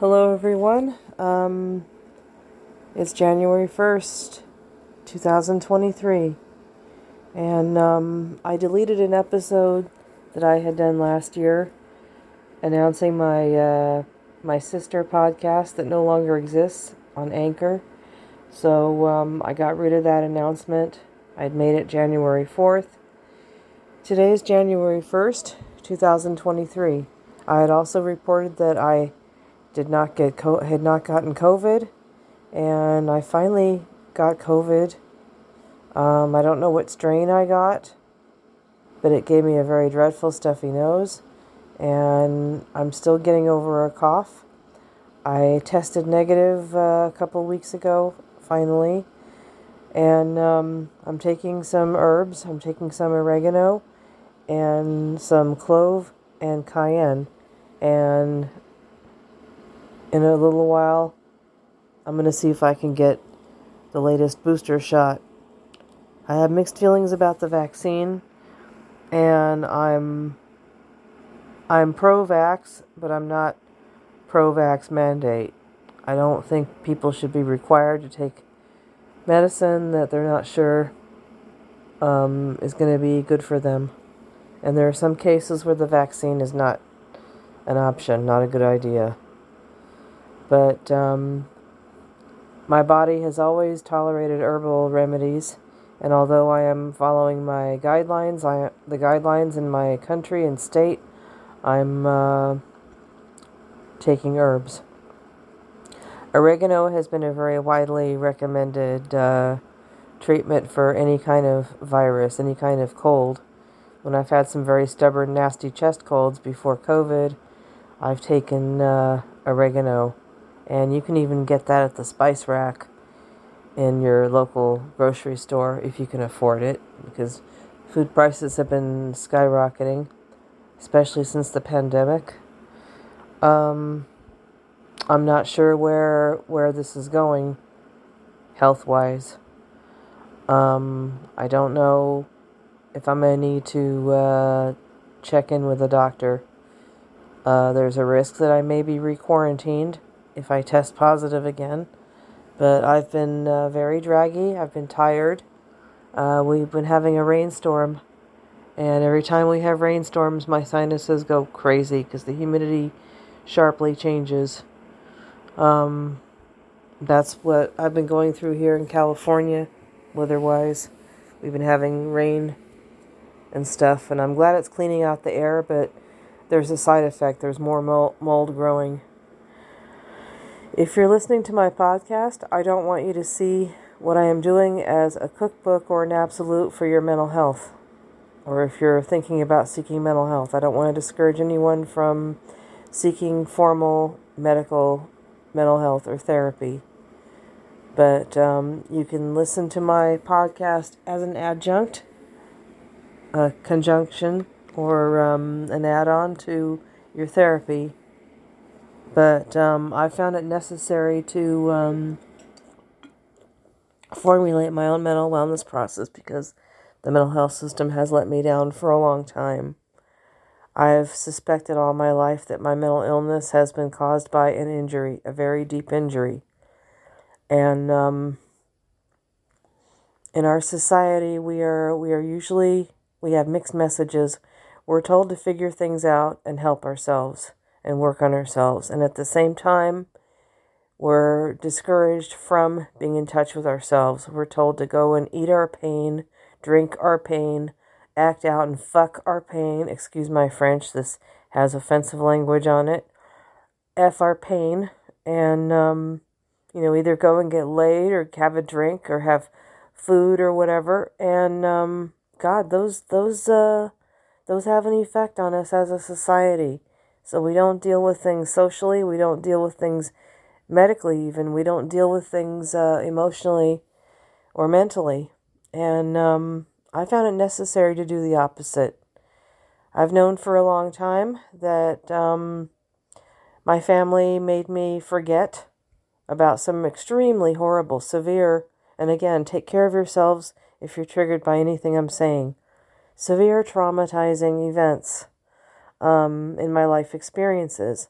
Hello, everyone. Um, it's January 1st, 2023. And um, I deleted an episode that I had done last year announcing my, uh, my sister podcast that no longer exists on Anchor. So um, I got rid of that announcement. I'd made it January 4th. Today is January 1st, 2023. I had also reported that I did not get co- had not gotten COVID, and I finally got COVID. Um, I don't know what strain I got, but it gave me a very dreadful stuffy nose, and I'm still getting over a cough. I tested negative uh, a couple weeks ago, finally, and um, I'm taking some herbs. I'm taking some oregano and some clove and cayenne, and in a little while, I'm going to see if I can get the latest booster shot. I have mixed feelings about the vaccine, and I'm I'm pro-vax, but I'm not pro-vax mandate. I don't think people should be required to take medicine that they're not sure um, is going to be good for them. And there are some cases where the vaccine is not an option, not a good idea. But um, my body has always tolerated herbal remedies, and although I am following my guidelines, I the guidelines in my country and state, I'm uh, taking herbs. Oregano has been a very widely recommended uh, treatment for any kind of virus, any kind of cold. When I've had some very stubborn, nasty chest colds before COVID, I've taken uh, oregano and you can even get that at the spice rack in your local grocery store if you can afford it because food prices have been skyrocketing, especially since the pandemic. Um, I'm not sure where where this is going health wise. Um, I don't know if I'm to need to uh, check in with a doctor. Uh, there's a risk that I may be re quarantined if I test positive again. But I've been uh, very draggy. I've been tired. Uh, we've been having a rainstorm, and every time we have rainstorms, my sinuses go crazy because the humidity sharply changes. Um, that's what I've been going through here in California, weather-wise. We've been having rain and stuff, and I'm glad it's cleaning out the air, but there's a side effect. There's more mold growing. If you're listening to my podcast, I don't want you to see what I am doing as a cookbook or an absolute for your mental health, or if you're thinking about seeking mental health. I don't want to discourage anyone from seeking formal medical mental health or therapy. But um, you can listen to my podcast as an adjunct, a conjunction, or um, an add on to your therapy but um, I found it necessary to um, formulate my own mental wellness process because the mental health system has let me down for a long time. I've suspected all my life that my mental illness has been caused by an injury, a very deep injury. And um, in our society, we are we are usually we have mixed messages. We're told to figure things out and help ourselves and work on ourselves. And at the same time, we're discouraged from being in touch with ourselves. We're told to go and eat our pain, drink our pain, act out and fuck our pain. Excuse my French, this has offensive language on it. F our pain and, um, you know, either go and get laid or have a drink or have food or whatever. And, um, God, those, those, uh, those have an effect on us as a society. So we don't deal with things socially, we don't deal with things medically, even. We don't deal with things uh, emotionally or mentally. And um, I found it necessary to do the opposite. I've known for a long time that um, my family made me forget about some extremely horrible, severe, and again, take care of yourselves if you're triggered by anything I'm saying, severe traumatizing events um, in my life experiences.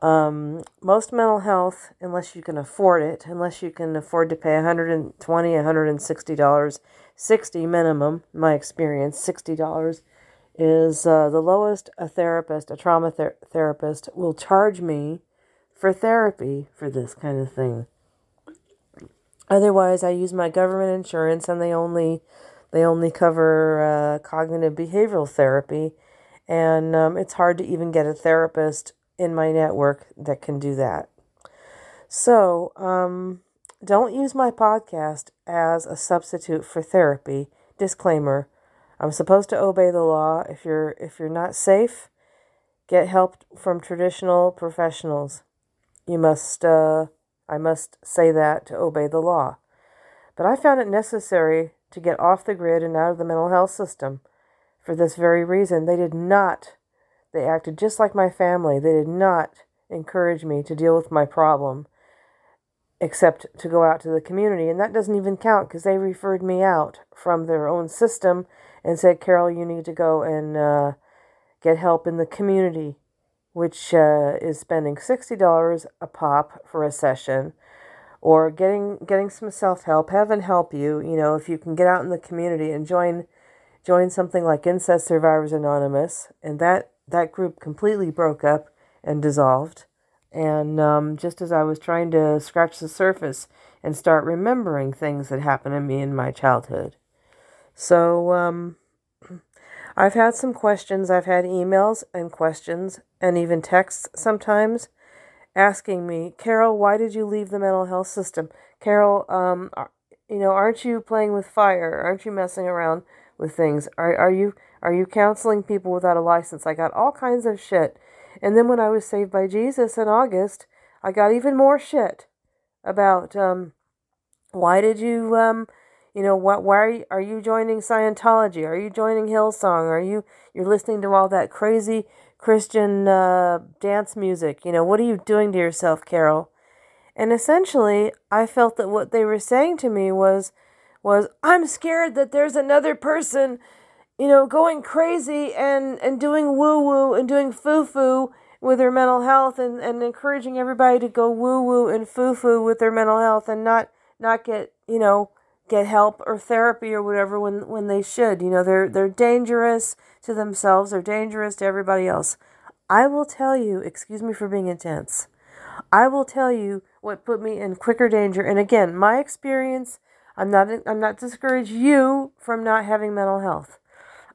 Um, most mental health, unless you can afford it, unless you can afford to pay $120, $160, 60 minimum, my experience, $60 is uh, the lowest a therapist, a trauma ther- therapist, will charge me for therapy for this kind of thing. Otherwise, I use my government insurance, and they only they only cover uh, cognitive behavioral therapy, and um, it's hard to even get a therapist in my network that can do that. So, um, don't use my podcast as a substitute for therapy. Disclaimer: I'm supposed to obey the law. If you're if you're not safe, get help from traditional professionals. You must. Uh, I must say that to obey the law. But I found it necessary to get off the grid and out of the mental health system. For this very reason, they did not, they acted just like my family. They did not encourage me to deal with my problem, except to go out to the community. And that doesn't even count because they referred me out from their own system and said, Carol, you need to go and uh, get help in the community, which uh, is spending $60 a pop for a session or getting getting some self-help heaven help you you know if you can get out in the community and join join something like incest survivors anonymous and that that group completely broke up and dissolved and um, just as i was trying to scratch the surface and start remembering things that happened to me in my childhood so um, i've had some questions i've had emails and questions and even texts sometimes asking me, Carol, why did you leave the mental health system? Carol, um, you know, aren't you playing with fire? Aren't you messing around with things? Are are you are you counseling people without a license? I got all kinds of shit. And then when I was saved by Jesus in August, I got even more shit about um, why did you um, you know what why are you, are you joining Scientology? Are you joining Hillsong? Are you you're listening to all that crazy Christian uh, dance music. You know, what are you doing to yourself, Carol? And essentially, I felt that what they were saying to me was, was I'm scared that there's another person, you know, going crazy and and doing woo woo and doing foo foo with their mental health and and encouraging everybody to go woo woo and foo foo with their mental health and not not get you know get help or therapy or whatever when when they should. You know, they're they're dangerous to themselves or dangerous to everybody else. I will tell you, excuse me for being intense, I will tell you what put me in quicker danger. And again, my experience, I'm not I'm not discourage you from not having mental health.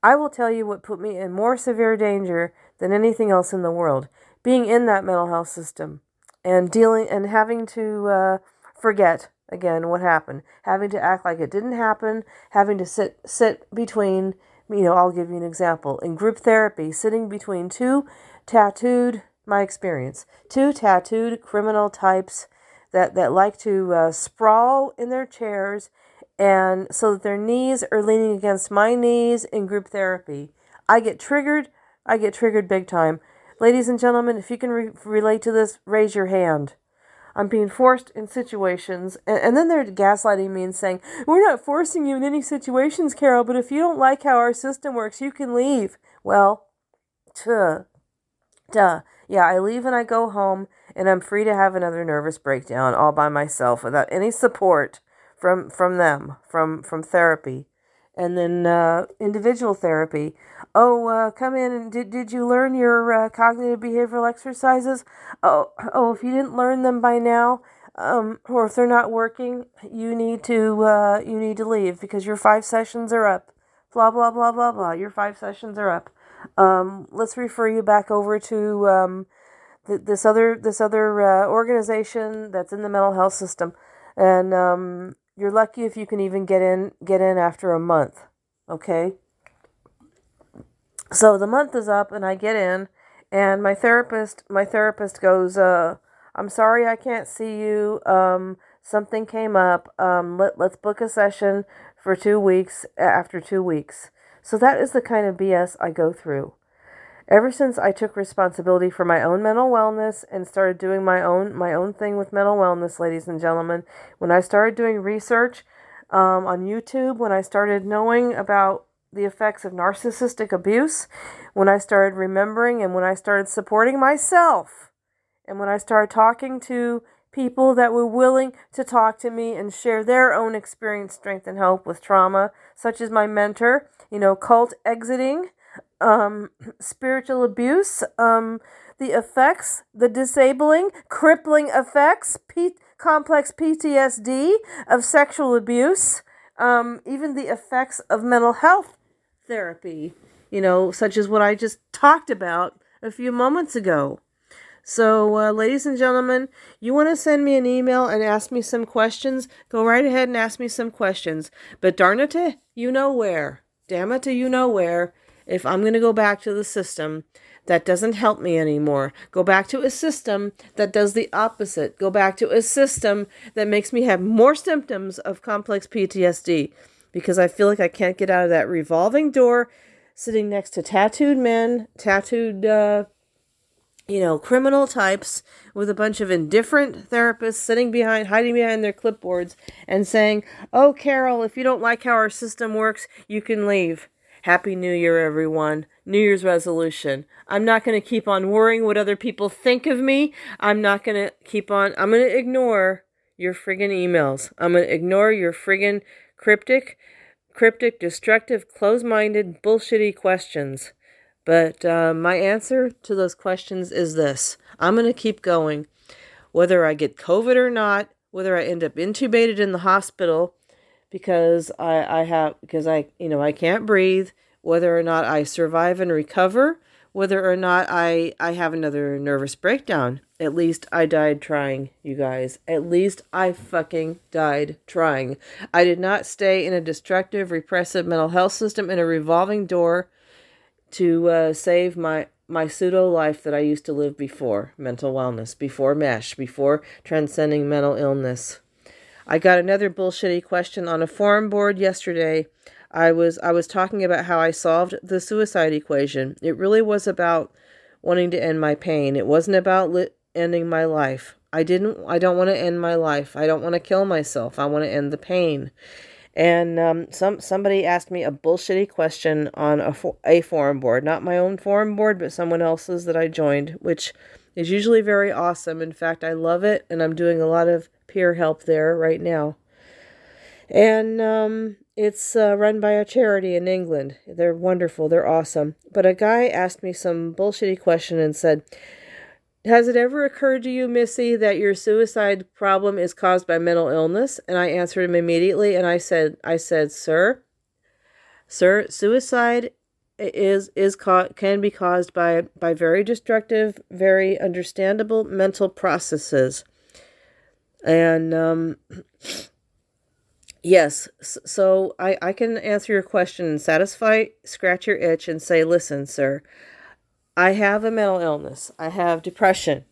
I will tell you what put me in more severe danger than anything else in the world. Being in that mental health system and dealing and having to uh, forget again what happened, having to act like it didn't happen, having to sit sit between you know, I'll give you an example. In group therapy, sitting between two tattooed, my experience, two tattooed criminal types that, that like to uh, sprawl in their chairs and so that their knees are leaning against my knees in group therapy. I get triggered. I get triggered big time. Ladies and gentlemen, if you can re- relate to this, raise your hand. I'm being forced in situations. And, and then they're gaslighting me and saying, We're not forcing you in any situations, Carol, but if you don't like how our system works, you can leave. Well, tuh, duh. Yeah, I leave and I go home, and I'm free to have another nervous breakdown all by myself without any support from from them, from from therapy and then uh, individual therapy. Oh, uh, come in and did, did you learn your uh, cognitive behavioral exercises? Oh, oh, if you didn't learn them by now, um, or if they're not working, you need to uh, you need to leave because your five sessions are up. Blah blah blah blah blah. Your five sessions are up. Um, let's refer you back over to um, th- this other this other uh, organization that's in the mental health system, and um, you're lucky if you can even get in get in after a month. Okay? So the month is up and I get in and my therapist my therapist goes, uh, I'm sorry I can't see you. Um, something came up. Um, let, let's book a session for two weeks after two weeks. So that is the kind of BS I go through. Ever since I took responsibility for my own mental wellness and started doing my own my own thing with mental wellness, ladies and gentlemen, when I started doing research um, on YouTube, when I started knowing about the effects of narcissistic abuse, when I started remembering and when I started supporting myself And when I started talking to people that were willing to talk to me and share their own experience, strength, and hope with trauma, such as my mentor, you know, cult exiting, um, spiritual abuse, um, the effects, the disabling, crippling effects, P- complex PTSD of sexual abuse, um, even the effects of mental health therapy, you know, such as what I just talked about a few moments ago. So, uh, ladies and gentlemen, you want to send me an email and ask me some questions? Go right ahead and ask me some questions. But darn it, you know where. Damn it, you know where. If I'm going to go back to the system that doesn't help me anymore, go back to a system that does the opposite, go back to a system that makes me have more symptoms of complex PTSD because I feel like I can't get out of that revolving door sitting next to tattooed men, tattooed uh, you know, criminal types with a bunch of indifferent therapists sitting behind, hiding behind their clipboards and saying, Oh, Carol, if you don't like how our system works, you can leave. Happy New Year, everyone. New Year's resolution. I'm not going to keep on worrying what other people think of me. I'm not going to keep on, I'm going to ignore your friggin' emails. I'm going to ignore your friggin' cryptic, cryptic, destructive, close minded, bullshitty questions. But uh, my answer to those questions is this I'm going to keep going. Whether I get COVID or not, whether I end up intubated in the hospital because I, I have, because I, you know, I can't breathe, whether or not I survive and recover, whether or not I, I have another nervous breakdown. At least I died trying, you guys. At least I fucking died trying. I did not stay in a destructive, repressive mental health system in a revolving door to uh, save my my pseudo life that I used to live before mental wellness, before mesh, before transcending mental illness. I got another bullshitty question on a forum board yesterday. I was I was talking about how I solved the suicide equation. It really was about wanting to end my pain. It wasn't about li- ending my life. I didn't I don't want to end my life. I don't want to kill myself. I want to end the pain. And um, some somebody asked me a bullshitty question on a, for, a forum board, not my own forum board, but someone else's that I joined, which is usually very awesome. In fact, I love it, and I'm doing a lot of peer help there right now. And um, it's uh, run by a charity in England. They're wonderful. They're awesome. But a guy asked me some bullshitty question and said, has it ever occurred to you, Missy, that your suicide problem is caused by mental illness? And I answered him immediately and I said, I said, sir, sir, suicide is is ca- can be caused by by very destructive, very understandable mental processes. And um yes, so I I can answer your question and satisfy scratch your itch and say, "Listen, sir, I have a mental illness. I have depression.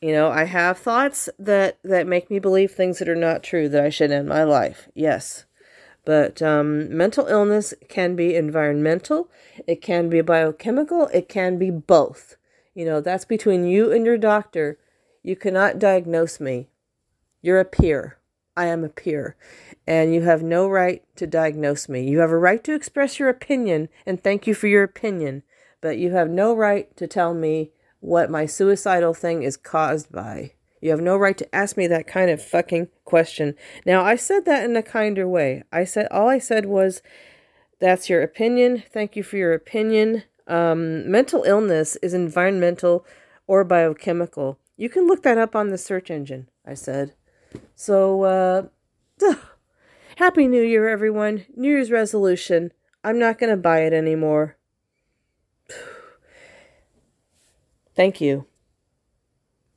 You know, I have thoughts that that make me believe things that are not true that I should end my life. Yes. But um, mental illness can be environmental, it can be biochemical, it can be both. You know, that's between you and your doctor. You cannot diagnose me. You're a peer. I am a peer. And you have no right to diagnose me. You have a right to express your opinion, and thank you for your opinion but you have no right to tell me what my suicidal thing is caused by. You have no right to ask me that kind of fucking question. Now, I said that in a kinder way. I said, all I said was, that's your opinion. Thank you for your opinion. Um, mental illness is environmental or biochemical. You can look that up on the search engine, I said. So, uh, Happy New Year, everyone. New Year's resolution. I'm not going to buy it anymore. Thank you.